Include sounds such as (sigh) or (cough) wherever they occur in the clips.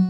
thank you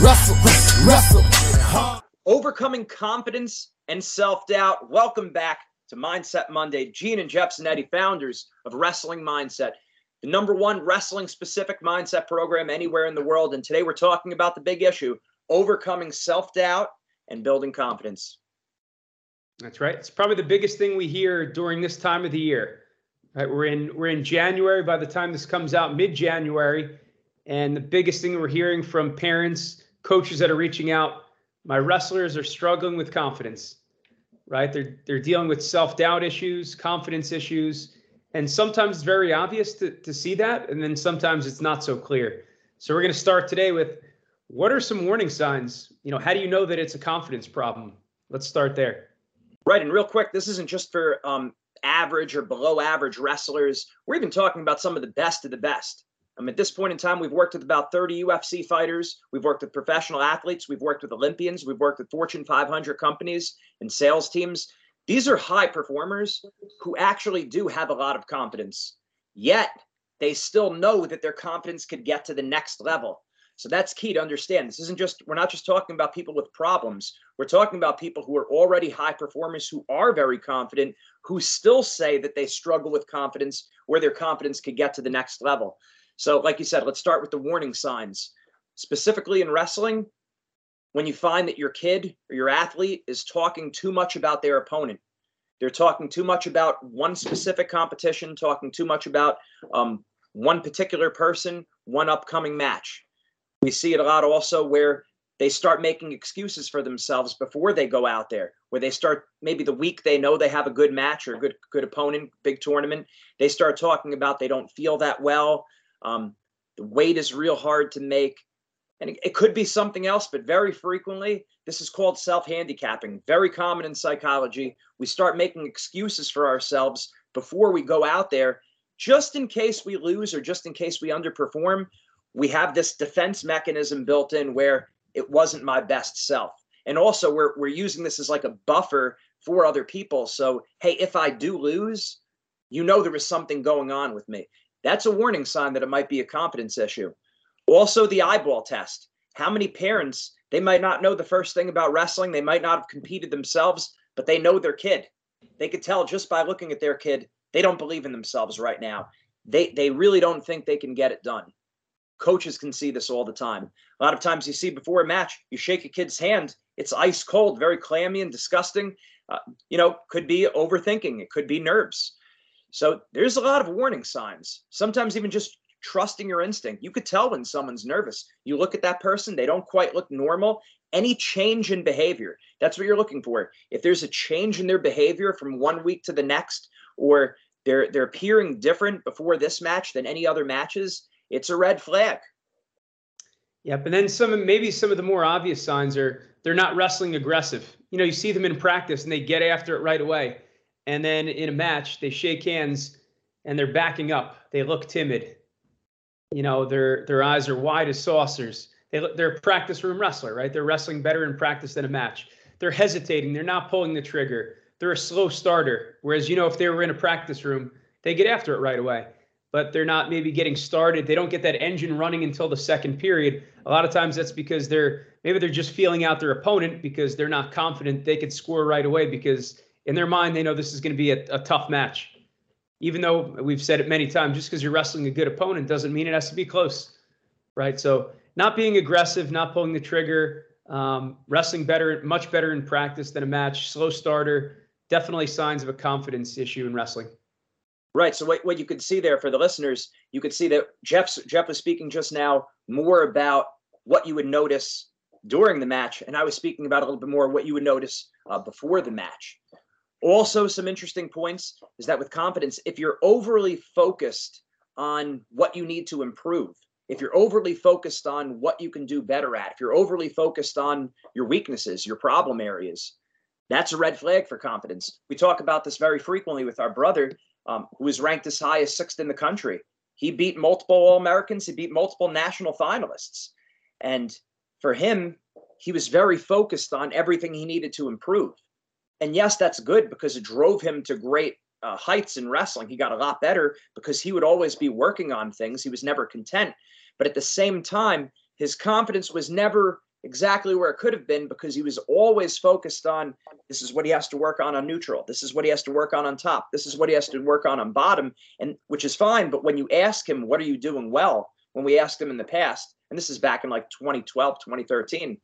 wrestle, wrestle, hard. Overcoming confidence and self doubt. Welcome back to Mindset Monday. Gene and Jeff Zannetti, founders of Wrestling Mindset, the number one wrestling specific mindset program anywhere in the world. And today we're talking about the big issue overcoming self doubt and building confidence. That's right. It's probably the biggest thing we hear during this time of the year. Right? We're in we're in January by the time this comes out, mid-January, and the biggest thing we're hearing from parents, coaches that are reaching out, my wrestlers are struggling with confidence. Right? They're they're dealing with self-doubt issues, confidence issues, and sometimes it's very obvious to, to see that, and then sometimes it's not so clear. So we're going to start today with what are some warning signs? You know, how do you know that it's a confidence problem? Let's start there. Right. And real quick, this isn't just for um, average or below average wrestlers. We're even talking about some of the best of the best. Um, at this point in time, we've worked with about 30 UFC fighters. We've worked with professional athletes. We've worked with Olympians. We've worked with Fortune 500 companies and sales teams. These are high performers who actually do have a lot of confidence, yet they still know that their confidence could get to the next level. So that's key to understand. This isn't just, we're not just talking about people with problems. We're talking about people who are already high performers, who are very confident, who still say that they struggle with confidence, where their confidence could get to the next level. So, like you said, let's start with the warning signs. Specifically in wrestling, when you find that your kid or your athlete is talking too much about their opponent, they're talking too much about one specific competition, talking too much about um, one particular person, one upcoming match we see it a lot also where they start making excuses for themselves before they go out there, where they start maybe the week they know they have a good match or a good good opponent, big tournament, they start talking about they don't feel that well. Um, the weight is real hard to make. And it, it could be something else, but very frequently, this is called self handicapping, very common in psychology. We start making excuses for ourselves before we go out there, just in case we lose or just in case we underperform we have this defense mechanism built in where it wasn't my best self. And also we're we're using this as like a buffer for other people. So, hey, if I do lose, you know there was something going on with me. That's a warning sign that it might be a confidence issue. Also the eyeball test. How many parents they might not know the first thing about wrestling, they might not have competed themselves, but they know their kid. They could tell just by looking at their kid, they don't believe in themselves right now. They they really don't think they can get it done. Coaches can see this all the time. A lot of times you see before a match, you shake a kid's hand, it's ice cold, very clammy and disgusting. Uh, you know, could be overthinking, it could be nerves. So there's a lot of warning signs. Sometimes even just trusting your instinct. You could tell when someone's nervous. You look at that person, they don't quite look normal. Any change in behavior, that's what you're looking for. If there's a change in their behavior from one week to the next, or they're they're appearing different before this match than any other matches, it's a red flag. Yep, and then some maybe some of the more obvious signs are they're not wrestling aggressive. You know, you see them in practice and they get after it right away, and then in a match they shake hands and they're backing up. They look timid. You know, their their eyes are wide as saucers. They they're a practice room wrestler, right? They're wrestling better in practice than a match. They're hesitating. They're not pulling the trigger. They're a slow starter. Whereas you know, if they were in a practice room, they get after it right away but they're not maybe getting started. They don't get that engine running until the second period. A lot of times that's because they're maybe they're just feeling out their opponent because they're not confident they could score right away because in their mind they know this is going to be a, a tough match. Even though we've said it many times, just because you're wrestling a good opponent doesn't mean it has to be close, right? So not being aggressive, not pulling the trigger, um, wrestling better, much better in practice than a match, slow starter, definitely signs of a confidence issue in wrestling. Right. So what, what you could see there for the listeners, you could see that Jeff's Jeff was speaking just now more about what you would notice during the match, and I was speaking about a little bit more what you would notice uh, before the match. Also, some interesting points is that with confidence, if you're overly focused on what you need to improve, if you're overly focused on what you can do better at, if you're overly focused on your weaknesses, your problem areas, that's a red flag for confidence. We talk about this very frequently with our brother um, who was ranked as high as sixth in the country. He beat multiple All Americans, he beat multiple national finalists. And for him, he was very focused on everything he needed to improve. And yes, that's good because it drove him to great uh, heights in wrestling. He got a lot better because he would always be working on things. He was never content. But at the same time, his confidence was never exactly where it could have been because he was always focused on this is what he has to work on on neutral this is what he has to work on on top this is what he has to work on on bottom and which is fine but when you ask him what are you doing well when we asked him in the past and this is back in like 2012 2013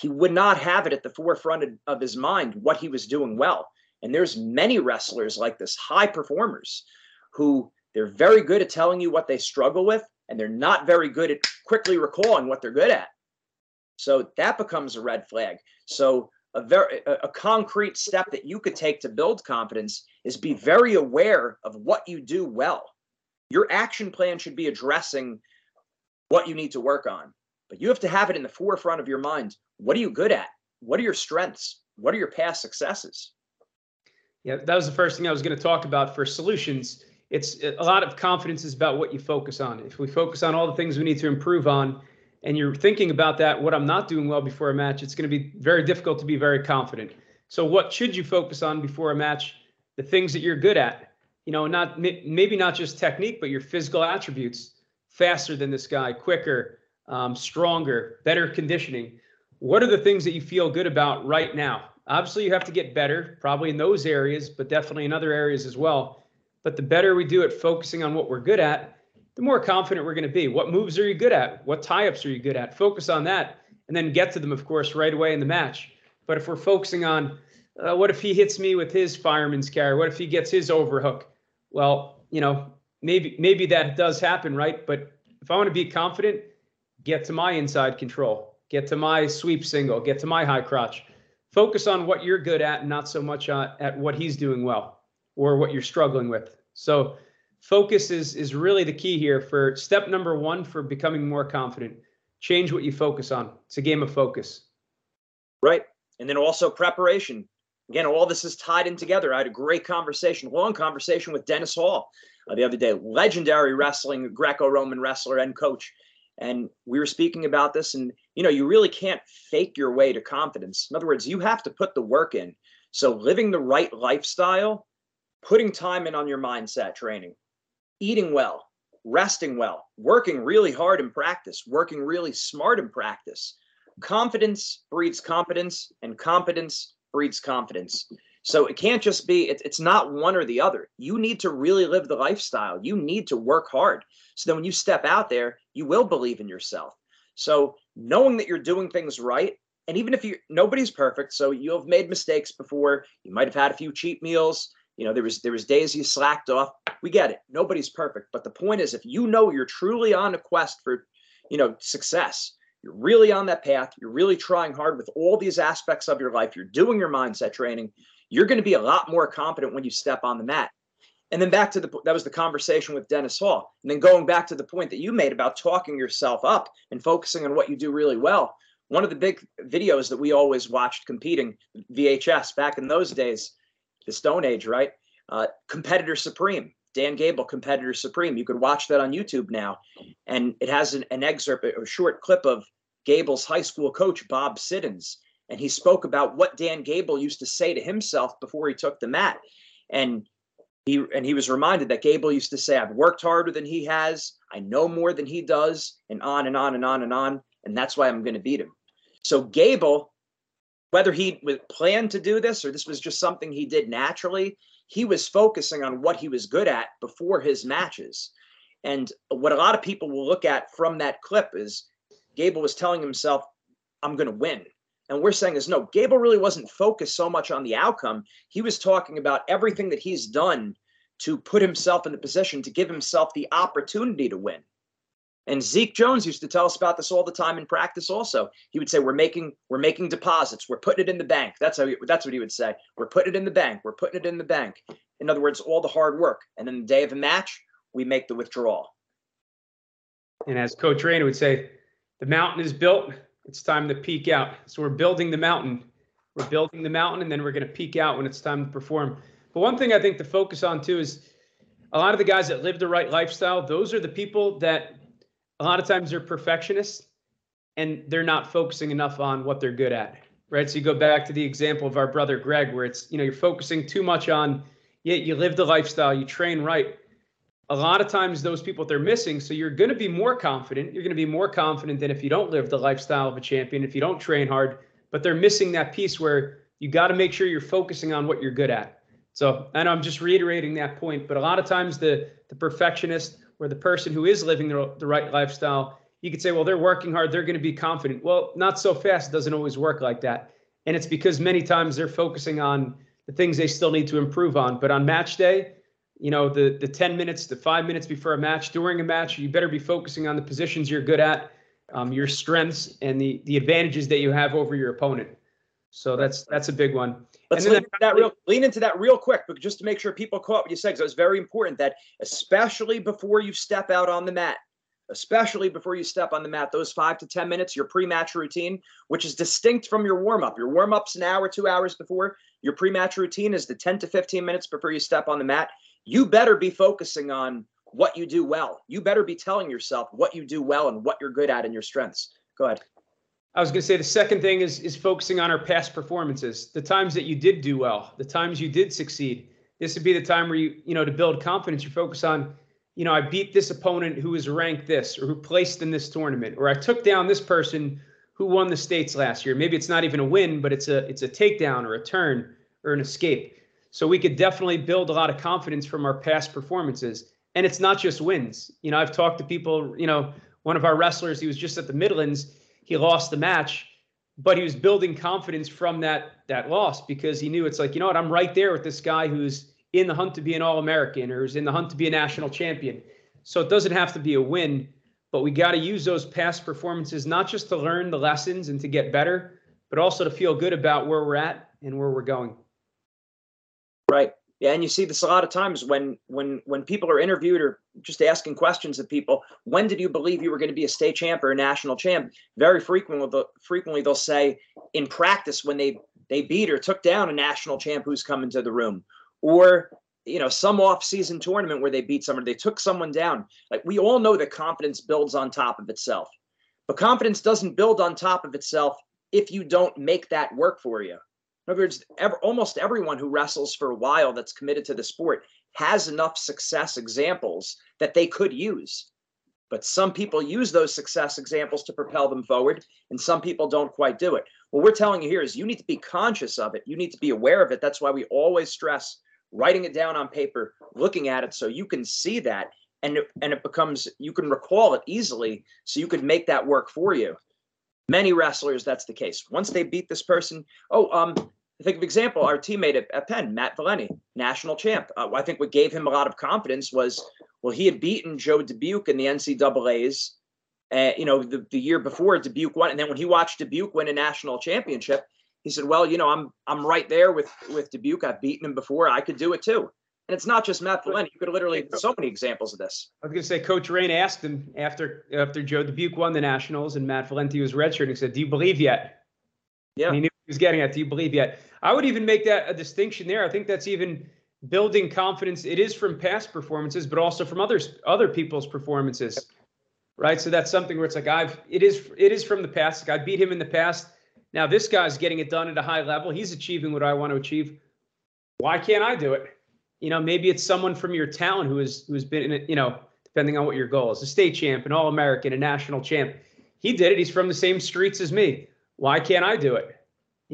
he would not have it at the forefront of his mind what he was doing well and there's many wrestlers like this high performers who they're very good at telling you what they struggle with and they're not very good at quickly recalling what they're good at so that becomes a red flag. So a very a, concrete step that you could take to build confidence is be very aware of what you do well. Your action plan should be addressing what you need to work on, but you have to have it in the forefront of your mind. What are you good at? What are your strengths? What are your past successes? Yeah, that was the first thing I was going to talk about for solutions. It's a lot of confidence is about what you focus on. If we focus on all the things we need to improve on, and you're thinking about that, what I'm not doing well before a match, it's going to be very difficult to be very confident. So, what should you focus on before a match? The things that you're good at. You know, not maybe not just technique, but your physical attributes. Faster than this guy, quicker, um, stronger, better conditioning. What are the things that you feel good about right now? Obviously, you have to get better, probably in those areas, but definitely in other areas as well. But the better we do at focusing on what we're good at, the more confident we're going to be. What moves are you good at? What tie ups are you good at? Focus on that and then get to them, of course, right away in the match. But if we're focusing on uh, what if he hits me with his fireman's carry? What if he gets his overhook? Well, you know, maybe maybe that does happen, right? But if I want to be confident, get to my inside control, get to my sweep single, get to my high crotch. Focus on what you're good at, not so much on, at what he's doing well or what you're struggling with. So focus is is really the key here for step number one for becoming more confident. Change what you focus on. It's a game of focus. Right. And then also preparation. Again all this is tied in together. I had a great conversation long conversation with dennis hall uh, the other day. Legendary wrestling greco-roman wrestler and coach. And we were speaking about this and you know you really can't fake your way to confidence in other words you have to put the work in so living the right lifestyle putting time in on your mindset training eating well, resting well, working really hard in practice, working really smart in practice. Confidence breeds competence, and competence breeds confidence. So it can't just be, it, it's not one or the other. You need to really live the lifestyle. You need to work hard. So then when you step out there, you will believe in yourself. So knowing that you're doing things right, and even if you, nobody's perfect, so you have made mistakes before, you might have had a few cheat meals, you know, there was there was days you slacked off. We get it. Nobody's perfect. But the point is if you know you're truly on a quest for, you know, success, you're really on that path, you're really trying hard with all these aspects of your life, you're doing your mindset training, you're going to be a lot more confident when you step on the mat. And then back to the that was the conversation with Dennis Hall. And then going back to the point that you made about talking yourself up and focusing on what you do really well. One of the big videos that we always watched competing VHS back in those days, the Stone Age, right? Uh, Competitor Supreme, Dan Gable, Competitor Supreme. You could watch that on YouTube now, and it has an, an excerpt, a short clip of Gable's high school coach Bob Siddens, and he spoke about what Dan Gable used to say to himself before he took the mat, and he and he was reminded that Gable used to say, "I've worked harder than he has, I know more than he does," and on and on and on and on, and that's why I'm going to beat him. So Gable, whether he planned to do this or this was just something he did naturally, he was focusing on what he was good at before his matches. And what a lot of people will look at from that clip is Gable was telling himself, I'm going to win. And we're saying is no, Gable really wasn't focused so much on the outcome. He was talking about everything that he's done to put himself in the position to give himself the opportunity to win. And Zeke Jones used to tell us about this all the time in practice. Also, he would say, "We're making we're making deposits. We're putting it in the bank." That's how he, that's what he would say. We're putting it in the bank. We're putting it in the bank. In other words, all the hard work, and then the day of the match, we make the withdrawal. And as Coach Reina would say, the mountain is built. It's time to peak out. So we're building the mountain. We're building the mountain, and then we're going to peak out when it's time to perform. But one thing I think to focus on too is a lot of the guys that live the right lifestyle. Those are the people that a lot of times they're perfectionists and they're not focusing enough on what they're good at right so you go back to the example of our brother greg where it's you know you're focusing too much on yeah you live the lifestyle you train right a lot of times those people they're missing so you're going to be more confident you're going to be more confident than if you don't live the lifestyle of a champion if you don't train hard but they're missing that piece where you got to make sure you're focusing on what you're good at so i know i'm just reiterating that point but a lot of times the the perfectionist where the person who is living the, the right lifestyle, you could say, well, they're working hard, they're going to be confident. Well, not so fast. It doesn't always work like that. And it's because many times they're focusing on the things they still need to improve on. But on match day, you know, the the 10 minutes to five minutes before a match, during a match, you better be focusing on the positions you're good at, um, your strengths, and the the advantages that you have over your opponent. So that's that's a big one. Let's lean into that real lean into that real quick, but just to make sure people caught what you said, because it's very important that especially before you step out on the mat, especially before you step on the mat, those five to ten minutes, your pre-match routine, which is distinct from your warm-up. Your warm-up's an hour, two hours before. Your pre-match routine is the 10 to 15 minutes before you step on the mat. You better be focusing on what you do well. You better be telling yourself what you do well and what you're good at and your strengths. Go ahead. I was going to say the second thing is is focusing on our past performances, the times that you did do well, the times you did succeed. This would be the time where you, you know, to build confidence, you focus on, you know, I beat this opponent who was ranked this or who placed in this tournament, or I took down this person who won the states last year. Maybe it's not even a win, but it's a it's a takedown or a turn or an escape. So we could definitely build a lot of confidence from our past performances. And it's not just wins. You know, I've talked to people, you know, one of our wrestlers, he was just at the Midlands he lost the match, but he was building confidence from that that loss because he knew it's like, you know what, I'm right there with this guy who's in the hunt to be an All-American or who's in the hunt to be a national champion. So it doesn't have to be a win, but we got to use those past performances not just to learn the lessons and to get better, but also to feel good about where we're at and where we're going. Right. Yeah, and you see this a lot of times when when when people are interviewed or just asking questions of people. When did you believe you were going to be a state champ or a national champ? Very frequently, frequently they'll say in practice when they they beat or took down a national champ who's come into the room, or you know some off-season tournament where they beat someone, they took someone down. Like we all know that confidence builds on top of itself, but confidence doesn't build on top of itself if you don't make that work for you. In other words, ever, almost everyone who wrestles for a while that's committed to the sport has enough success examples that they could use. But some people use those success examples to propel them forward, and some people don't quite do it. What we're telling you here is you need to be conscious of it. You need to be aware of it. That's why we always stress writing it down on paper, looking at it so you can see that and it, and it becomes you can recall it easily so you can make that work for you. Many wrestlers, that's the case. Once they beat this person, oh, um, think of example, our teammate at, at Penn, Matt Valenti, national champ. Uh, I think what gave him a lot of confidence was, well, he had beaten Joe Dubuque in the NCAA's, uh, you know, the, the year before Dubuque won. And then when he watched Dubuque win a national championship, he said, well, you know, I'm I'm right there with with Dubuque. I've beaten him before. I could do it too. And it's not just Matt Valenti. You could literally so many examples of this. I was going to say, Coach Reina asked him after after Joe Dubuque won the Nationals and Matt Valenti was redshirt. He said, "Do you believe yet?" Yeah, he knew was getting at. Do you believe yet? I would even make that a distinction there. I think that's even building confidence. It is from past performances, but also from others other people's performances, right? So that's something where it's like I've it is it is from the past. Like I beat him in the past. Now this guy's getting it done at a high level. He's achieving what I want to achieve. Why can't I do it? You know, maybe it's someone from your town who has who's been in it, you know, depending on what your goal is, a state champ, an all American, a national champ. He did it. He's from the same streets as me. Why can't I do it?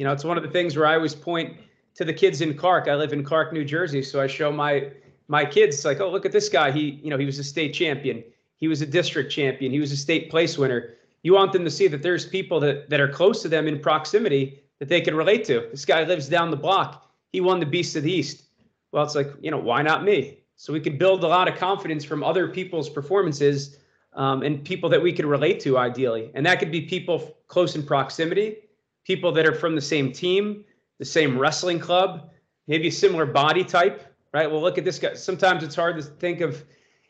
You know, it's one of the things where I always point to the kids in Clark. I live in Clark, New Jersey, so I show my my kids it's like, oh, look at this guy. He, you know, he was a state champion. He was a district champion. He was a state place winner. You want them to see that there's people that that are close to them in proximity that they can relate to. This guy lives down the block. He won the Beast of the East. Well, it's like, you know, why not me? So we could build a lot of confidence from other people's performances um, and people that we could relate to ideally. And that could be people close in proximity, people that are from the same team, the same wrestling club, maybe a similar body type, right? Well, look at this guy. Sometimes it's hard to think of,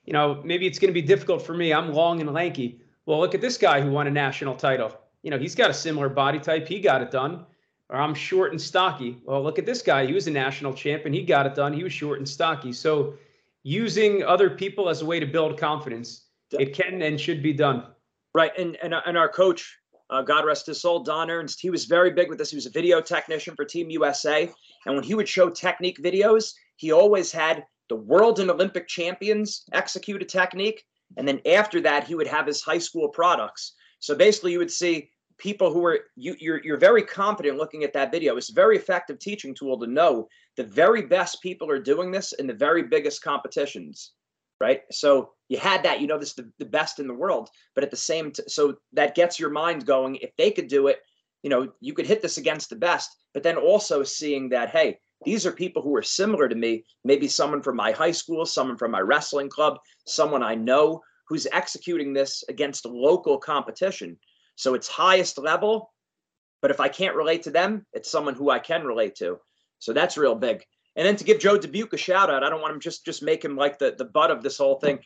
you know, maybe it's going to be difficult for me. I'm long and lanky. Well, look at this guy who won a national title. You know, he's got a similar body type. He got it done. Or I'm short and stocky. Well, look at this guy. He was a national champion. He got it done. He was short and stocky. So using other people as a way to build confidence, it can and should be done. Right. And and, and our coach, uh, God rest his soul, Don Ernst, he was very big with this. He was a video technician for Team USA. And when he would show technique videos, he always had the world and Olympic champions execute a technique. And then after that, he would have his high school products. So basically, you would see people who are you you're you're very confident looking at that video. It's a very effective teaching tool to know the very best people are doing this in the very biggest competitions, right? So you had that, you know, this is the, the best in the world, but at the same t- so that gets your mind going. If they could do it, you know, you could hit this against the best, but then also seeing that, hey, these are people who are similar to me, maybe someone from my high school, someone from my wrestling club, someone I know who's executing this against local competition so it's highest level, but if I can't relate to them, it's someone who I can relate to. So that's real big. And then to give Joe Dubuque a shout out, I don't want him just just make him like the the butt of this whole thing.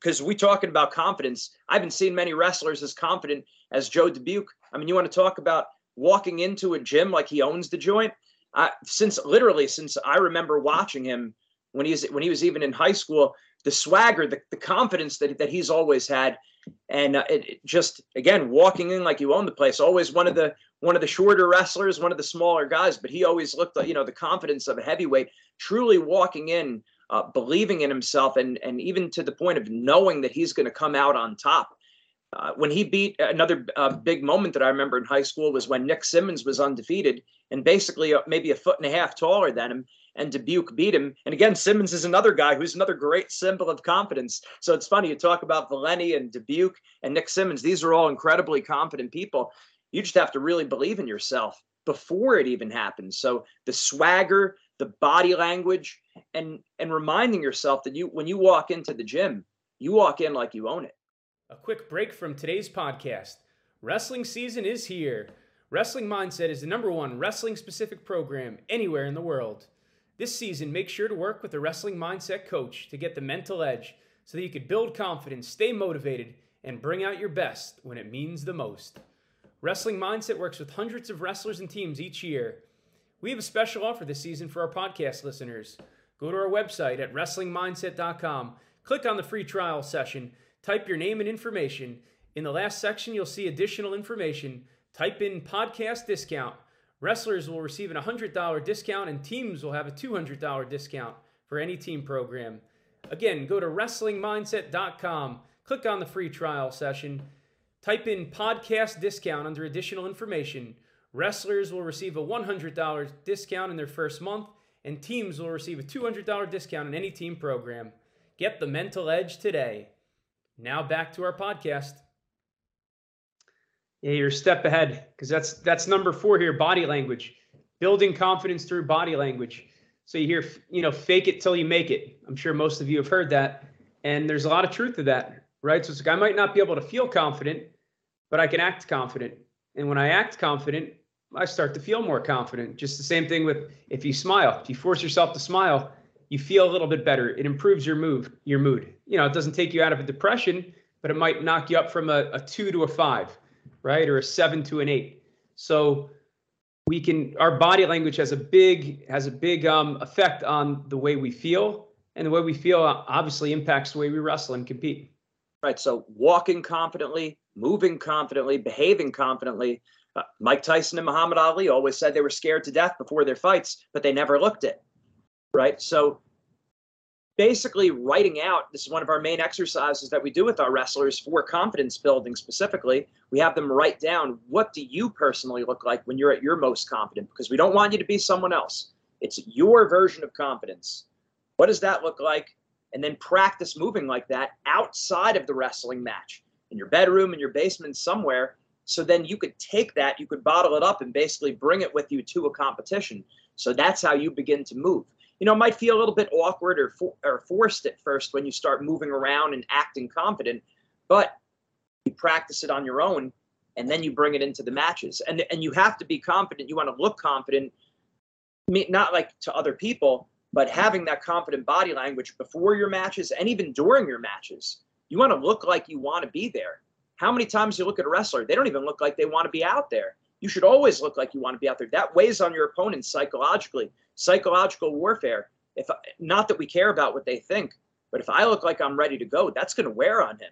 Because we talking about confidence. I haven't seen many wrestlers as confident as Joe Dubuque. I mean, you want to talk about walking into a gym like he owns the joint? Uh, since literally since I remember watching him when he's when he was even in high school, the swagger, the, the confidence that that he's always had and uh, it, it just again walking in like you own the place always one of the one of the shorter wrestlers one of the smaller guys but he always looked like you know the confidence of a heavyweight truly walking in uh, believing in himself and and even to the point of knowing that he's going to come out on top uh, when he beat another uh, big moment that I remember in high school was when Nick Simmons was undefeated and basically uh, maybe a foot and a half taller than him and Dubuque beat him. And again, Simmons is another guy who's another great symbol of confidence. So it's funny you talk about Valenti and Dubuque and Nick Simmons. These are all incredibly confident people. You just have to really believe in yourself before it even happens. So the swagger, the body language, and and reminding yourself that you when you walk into the gym, you walk in like you own it. A quick break from today's podcast. Wrestling season is here. Wrestling Mindset is the number one wrestling specific program anywhere in the world. This season, make sure to work with a wrestling mindset coach to get the mental edge so that you can build confidence, stay motivated, and bring out your best when it means the most. Wrestling Mindset works with hundreds of wrestlers and teams each year. We have a special offer this season for our podcast listeners. Go to our website at wrestlingmindset.com, click on the free trial session, type your name and information. In the last section, you'll see additional information. Type in podcast discount Wrestlers will receive a $100 discount and teams will have a $200 discount for any team program. Again, go to WrestlingMindset.com, click on the free trial session, type in podcast discount under additional information. Wrestlers will receive a $100 discount in their first month, and teams will receive a $200 discount in any team program. Get the mental edge today. Now back to our podcast yeah, you're step ahead because that's that's number four here. Body language, building confidence through body language. So you hear, you know, fake it till you make it. I'm sure most of you have heard that, and there's a lot of truth to that, right? So it's like I might not be able to feel confident, but I can act confident, and when I act confident, I start to feel more confident. Just the same thing with if you smile. If you force yourself to smile, you feel a little bit better. It improves your mood. Your mood. You know, it doesn't take you out of a depression, but it might knock you up from a, a two to a five, right, or a seven to an eight. So we can. Our body language has a big has a big um, effect on the way we feel, and the way we feel obviously impacts the way we wrestle and compete. Right. So walking confidently, moving confidently, behaving confidently. Uh, Mike Tyson and Muhammad Ali always said they were scared to death before their fights, but they never looked it right? So basically writing out this is one of our main exercises that we do with our wrestlers for confidence building specifically. We have them write down what do you personally look like when you're at your most confident? Because we don't want you to be someone else. It's your version of confidence. What does that look like? And then practice moving like that outside of the wrestling match in your bedroom in your basement somewhere so then you could take that you could bottle it up and basically bring it with you to a competition so that's how you begin to move you know, it might feel a little bit awkward or, for, or forced at first when you start moving around and acting confident, but you practice it on your own and then you bring it into the matches. And, and you have to be confident. You want to look confident, not like to other people, but having that confident body language before your matches and even during your matches. You want to look like you want to be there. How many times you look at a wrestler, they don't even look like they want to be out there. You should always look like you want to be out there. That weighs on your opponent psychologically psychological warfare. If not that we care about what they think, but if I look like I'm ready to go, that's going to wear on him.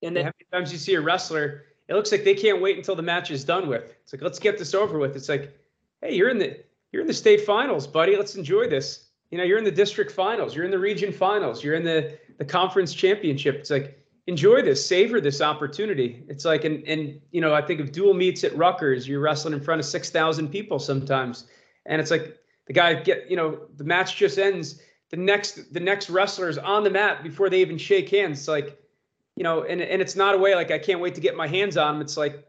And then, how many times you see a wrestler, it looks like they can't wait until the match is done with. It's like let's get this over with. It's like, hey, you're in the you're in the state finals, buddy. Let's enjoy this. You know, you're in the district finals, you're in the region finals, you're in the the conference championship. It's like enjoy this, savor this opportunity. It's like, and and you know, I think of dual meets at Rutgers. You're wrestling in front of six thousand people sometimes, and it's like the guy get you know the match just ends the next the next wrestler is on the mat before they even shake hands it's like you know and, and it's not a way like i can't wait to get my hands on him it's like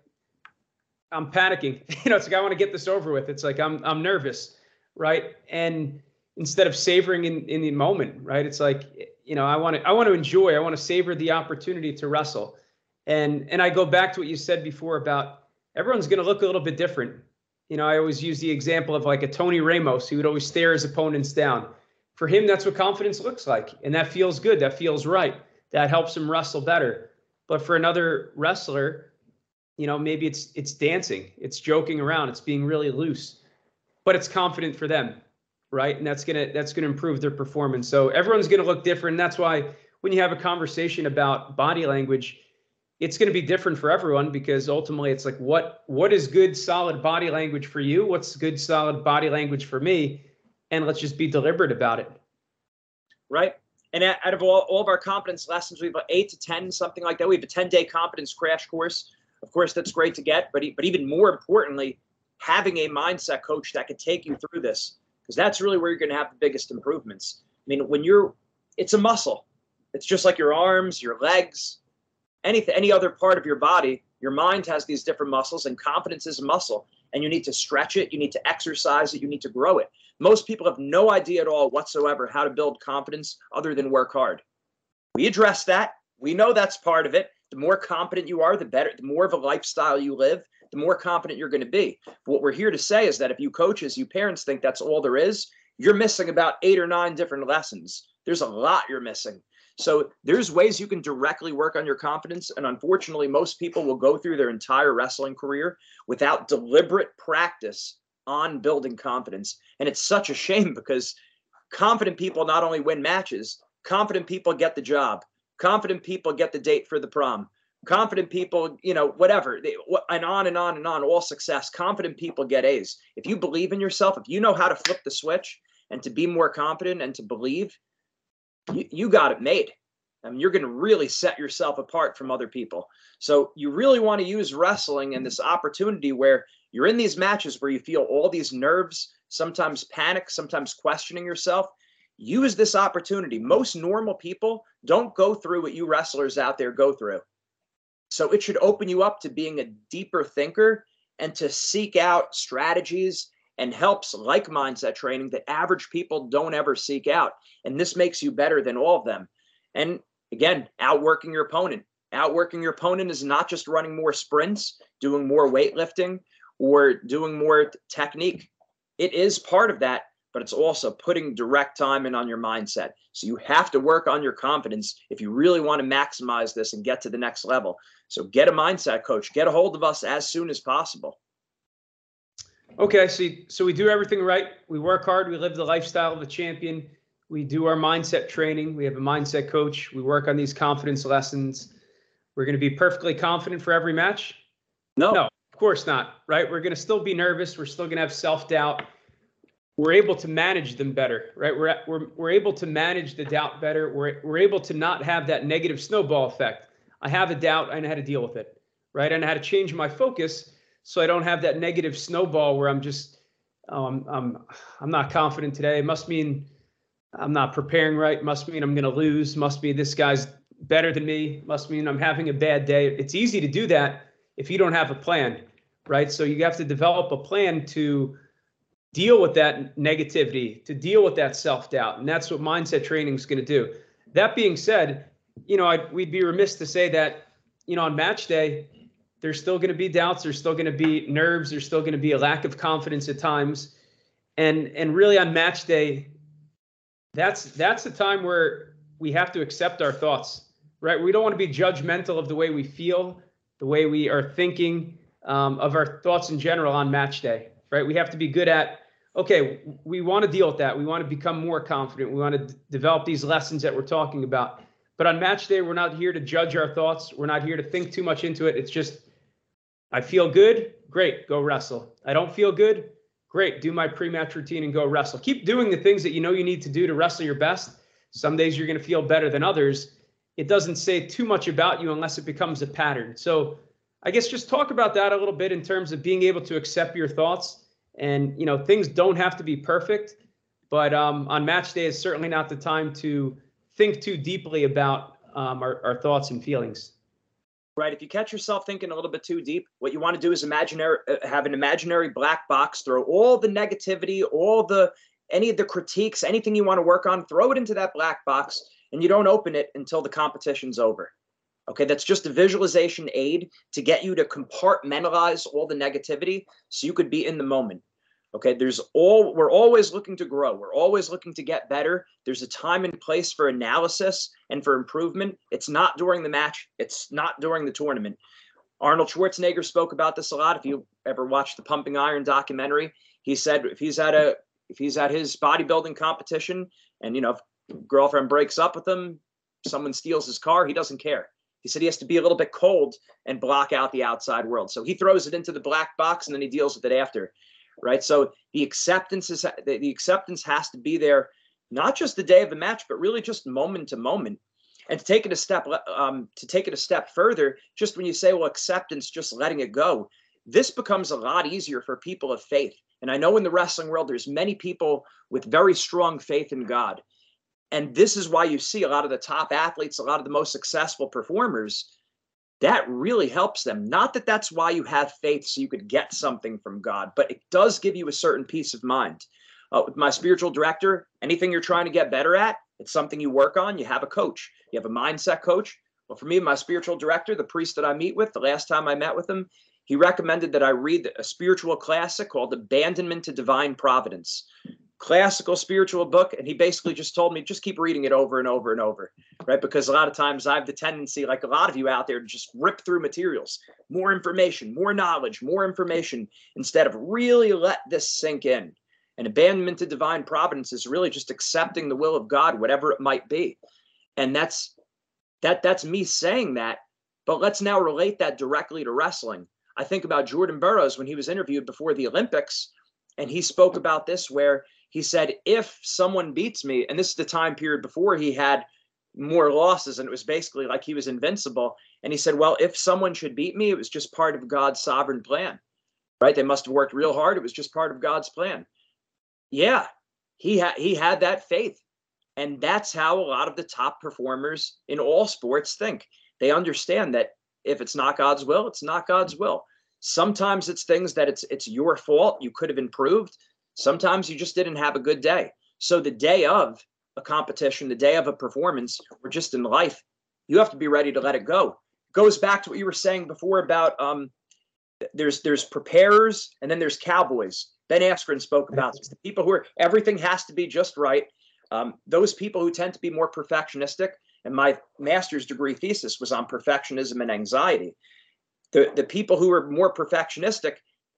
i'm panicking (laughs) you know it's like i want to get this over with it's like i'm i'm nervous right and instead of savoring in in the moment right it's like you know i want to i want to enjoy i want to savor the opportunity to wrestle and and i go back to what you said before about everyone's going to look a little bit different you know, I always use the example of like a Tony Ramos who would always stare his opponents down. For him, that's what confidence looks like. And that feels good. That feels right. That helps him wrestle better. But for another wrestler, you know, maybe it's it's dancing, it's joking around, it's being really loose, but it's confident for them, right? And that's gonna that's gonna improve their performance. So everyone's gonna look different. That's why when you have a conversation about body language, it's to be different for everyone because ultimately it's like what what is good solid body language for you? What's good solid body language for me? And let's just be deliberate about it. Right? And out of all, all of our competence lessons we have eight to ten something like that. We have a 10 day competence crash course. Of course that's great to get but but even more importantly having a mindset coach that could take you through this because that's really where you're going to have the biggest improvements i mean when you're it's a muscle it's just like your arms your legs any any other part of your body, your mind has these different muscles, and confidence is a muscle. And you need to stretch it, you need to exercise it, you need to grow it. Most people have no idea at all whatsoever how to build confidence other than work hard. We address that. We know that's part of it. The more confident you are, the better, the more of a lifestyle you live, the more confident you're going to be. What we're here to say is that if you coaches, you parents think that's all there is, you're missing about eight or nine different lessons. There's a lot you're missing. So there's ways you can directly work on your confidence. And unfortunately, most people will go through their entire wrestling career without deliberate practice on building confidence. And it's such a shame because confident people not only win matches, confident people get the job, confident people get the date for the prom. Confident people, you know, whatever, they, and on and on and on, all success. Confident people get A's. If you believe in yourself, if you know how to flip the switch and to be more confident and to believe, you, you got it made. I mean, you're going to really set yourself apart from other people. So you really want to use wrestling and this opportunity where you're in these matches where you feel all these nerves, sometimes panic, sometimes questioning yourself. Use this opportunity. Most normal people don't go through what you wrestlers out there go through. So it should open you up to being a deeper thinker and to seek out strategies and helps like mindset training that average people don't ever seek out. And this makes you better than all of them. And again, outworking your opponent. Outworking your opponent is not just running more sprints, doing more weightlifting, or doing more technique. It is part of that, but it's also putting direct time in on your mindset. So you have to work on your confidence if you really want to maximize this and get to the next level. So get a mindset coach, get a hold of us as soon as possible. Okay, so so we do everything right. We work hard. We live the lifestyle of a champion. We do our mindset training. We have a mindset coach. We work on these confidence lessons. We're going to be perfectly confident for every match. No, no, of course not. Right? We're going to still be nervous. We're still going to have self doubt. We're able to manage them better, right? We're, we're, we're able to manage the doubt better. We're, we're able to not have that negative snowball effect. I have a doubt. I know how to deal with it, right? I know how to change my focus so I don't have that negative snowball where I'm just um, I'm I'm not confident today. It must mean I'm not preparing right. Must mean I'm going to lose. Must be this guy's better than me. Must mean I'm having a bad day. It's easy to do that if you don't have a plan, right? So you have to develop a plan to deal with that negativity, to deal with that self doubt, and that's what mindset training is going to do. That being said, you know, I'd, we'd be remiss to say that you know on match day there's still going to be doubts there's still going to be nerves there's still going to be a lack of confidence at times. And and really on match day that's that's the time where we have to accept our thoughts right? We don't want to be judgmental of the way we feel the way we are thinking um, of our thoughts in general on match day right? We have to be good at okay we want to deal with that. We want to become more confident. We want to d- develop these lessons that we're talking about but on match day we're not here to judge our thoughts we're not here to think too much into it it's just I feel good, great, go wrestle. I don't feel good, great, do my pre-match routine and go wrestle. Keep doing the things that you know you need to do to wrestle your best. Some days you're going to feel better than others. It doesn't say too much about you unless it becomes a pattern. So I guess just talk about that a little bit in terms of being able to accept your thoughts. And you know, things don't have to be perfect, but um, on match day is certainly not the time to think too deeply about um, our, our thoughts and feelings right? If you catch yourself thinking a little bit too deep, what you want to do is imaginary uh, have an imaginary black box, throw all the negativity, all the any of the critiques, anything you want to work on, throw it into that black box and you don't open it until the competition's over. Okay, that's just a visualization aid to get you to compartmentalize all the negativity so you could be in the moment. Okay, there's all we're always looking to grow. We're always looking to get better. There's a time and place for analysis and for improvement. It's not during the match, it's not during the tournament. Arnold Schwarzenegger spoke about this a lot. If you ever watched the Pumping Iron documentary, he said if he's at a if he's at his bodybuilding competition and you know girlfriend breaks up with him, someone steals his car, he doesn't care. He said he has to be a little bit cold and block out the outside world. So he throws it into the black box and then he deals with it after right? So the acceptance is the, acceptance has to be there, not just the day of the match, but really just moment to moment. And to take it a step um, to take it a step further, just when you say, well, acceptance, just letting it go, this becomes a lot easier for people of faith. And I know in the wrestling world, there's many people with very strong faith in God. And this is why you see a lot of the top athletes, a lot of the most successful performers that really helps them. Not that that's why you have faith so you could get something from God, but it does give you a certain peace of mind. Uh, with my spiritual director, anything you're trying to get better at, it's something you work on. You have a coach, you have a mindset coach. Well, for me, my spiritual director, the priest that I meet with, the last time I met with him, he recommended that I read a spiritual classic called Abandonment to Divine Providence classical spiritual book and he basically just told me just keep reading it over and over and over right? Because a lot of times i have the tendency like a lot of you out there to just rip through materials more information more knowledge more information instead of really let this sink in. And abandonment to divine providence is really just accepting the will of god whatever it might be. And that's that that's me saying that but let's now relate that directly to wrestling. I think about jordan burroughs when he was interviewed before the olympics and he spoke about this where he said, if someone beats me, and this is the time period before he had more losses, and it was basically like he was invincible. And he said, well, if someone should beat me, it was just part of God's sovereign plan, right? They must have worked real hard. It was just part of God's plan. Yeah, he had he had that faith, and that's how a lot of the top performers in all sports think. They understand that if it's not God's will, it's not God's will. Sometimes it's things that it's it's your fault. You could have improved. Sometimes you just didn't have a good day. So the day of a competition, the day of a performance, or just in life, you have to be ready to let it go. It goes back to what you were saying before about um, there's there's preparers and then there's cowboys. Ben Askren spoke about this. The people who are everything has to be just right. Um, those people who tend to be more perfectionistic, and my master's degree thesis was on perfectionism and anxiety. The the people who are more perfectionistic,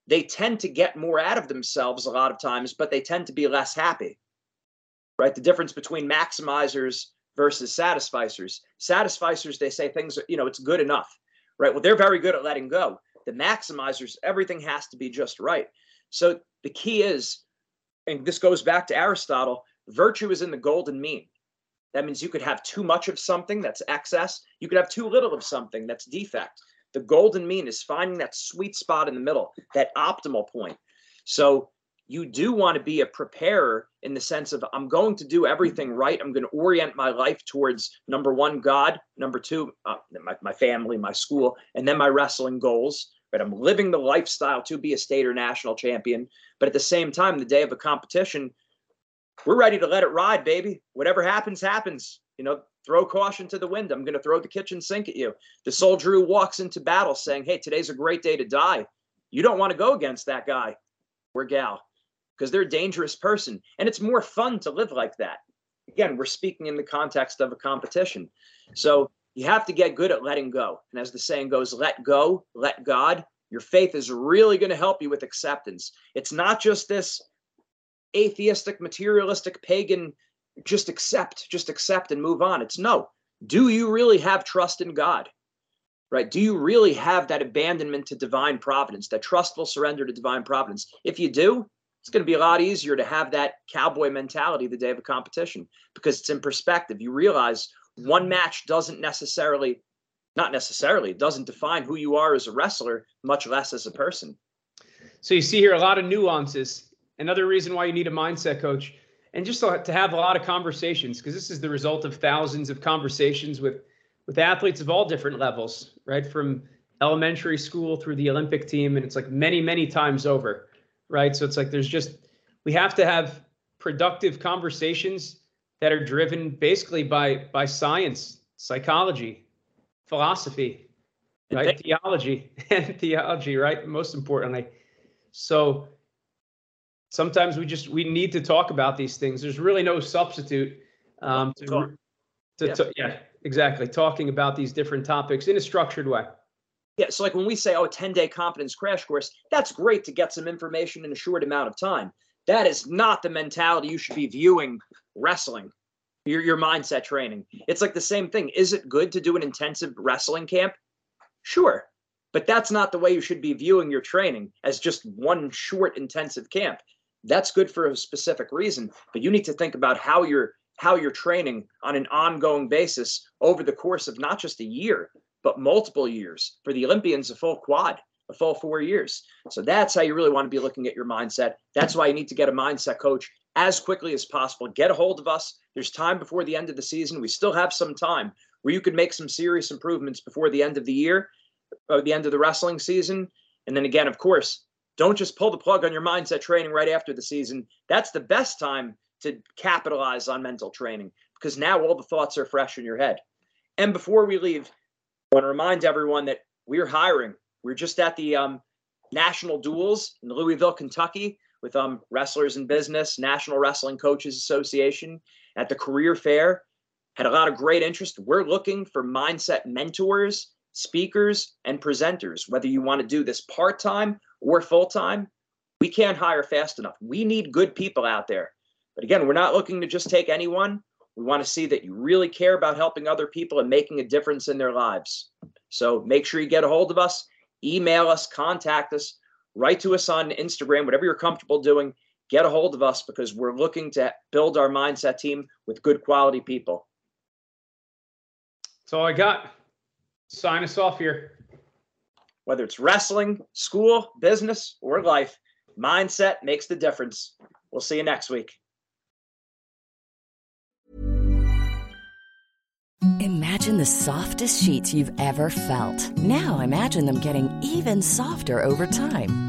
they tend to get more out of themselves a lot of times, but they tend to be less happy. Right? The difference between maximizers versus satisficers. Satisficers, they say things, you know, it's good enough. Right? Well, they're very good at letting go. The maximizers, everything has to be just right. So the key is, and this goes back to Aristotle, virtue is in the golden mean. That means you could have too much of something that's excess. You could have too little of something that's defect. The golden mean is finding that sweet spot in the middle, that optimal point. So you do want to be a preparer in the sense of I'm going to do everything right. I'm going to orient my life towards number one, God, number two, uh, my, my family, my school, and then my wrestling goals. But I'm living the lifestyle to be a state or national champion. But at the same time, the day of a competition, we're ready to let it ride, baby. Whatever happens, happens. You know, throw caution to the wind. I'm going to throw the kitchen sink at you. The soldier who walks into battle saying, Hey, today's a great day to die. You don't want to go against that guy or gal because they're a dangerous person. And it's more fun to live like that. Again, we're speaking in the context of a competition. So you have to get good at letting go. And as the saying goes, let go, let God. Your faith is really going to help you with acceptance. It's not just this atheistic, materialistic, pagan, just accept, just accept and move on. It's no. Do you really have trust in God? Right? Do you really have that abandonment to divine providence, that trustful surrender to divine providence? If you do, it's going to be a lot easier to have that cowboy mentality the day of a competition because it's in perspective. You realize one match doesn't necessarily, not necessarily, doesn't define who you are as a wrestler, much less as a person. So you see here a lot of nuances another reason why you need a mindset coach and just to have a lot of conversations because this is the result of thousands of conversations with with athletes of all different levels right? From elementary school through the olympic team and it's like many many times over right? So it's like there's just we have to have productive conversations that are driven basically by by science psychology philosophy right? theology (laughs) and theology right? Most importantly. So sometimes we just we need to talk about these things. There's really no substitute um, to, to, yeah. to, yeah, exactly talking about these different topics in a structured way. Yeah, so like when we say, oh, a 10 day confidence crash course, that's great to get some information in a short amount of time. That is not the mentality you should be viewing wrestling, your, your mindset training. It's like the same thing. Is it good to do an intensive wrestling camp? Sure. But that's not the way you should be viewing your training as just one short intensive camp that's good for a specific reason but you need to think about how you're how you're training on an ongoing basis over the course of not just a year but multiple years. For the olympians a full quad a full four years. So that's how you really want to be looking at your mindset. That's why you need to get a mindset coach as quickly as possible. Get a hold of us. There's time before the end of the season. We still have some time where you could make some serious improvements before the end of the year or the end of the wrestling season. And then again of course don't just pull the plug on your mindset training right after the season. That's the best time to capitalize on mental training because now all the thoughts are fresh in your head. And before we leave, I want to remind everyone that we're hiring. We're just at the um, national duels in Louisville, Kentucky, with um, Wrestlers in Business, National Wrestling Coaches Association, at the career fair. Had a lot of great interest. We're looking for mindset mentors, speakers, and presenters. Whether you want to do this part time or full time, we can't hire fast enough. We need good people out there. But again, we're not looking to just take anyone. We want to see that you really care about helping other people and making a difference in their lives. So make sure you get a hold of us, email us, contact us, write to us on Instagram, whatever you're comfortable doing. Get a hold of us because we're looking to build our mindset team with good quality people. That's all I got. Sign us off here whether it's wrestling, school, business, or life, mindset makes the difference. We'll see you next week. Imagine the softest sheets you've ever felt. Now imagine them getting even softer over time.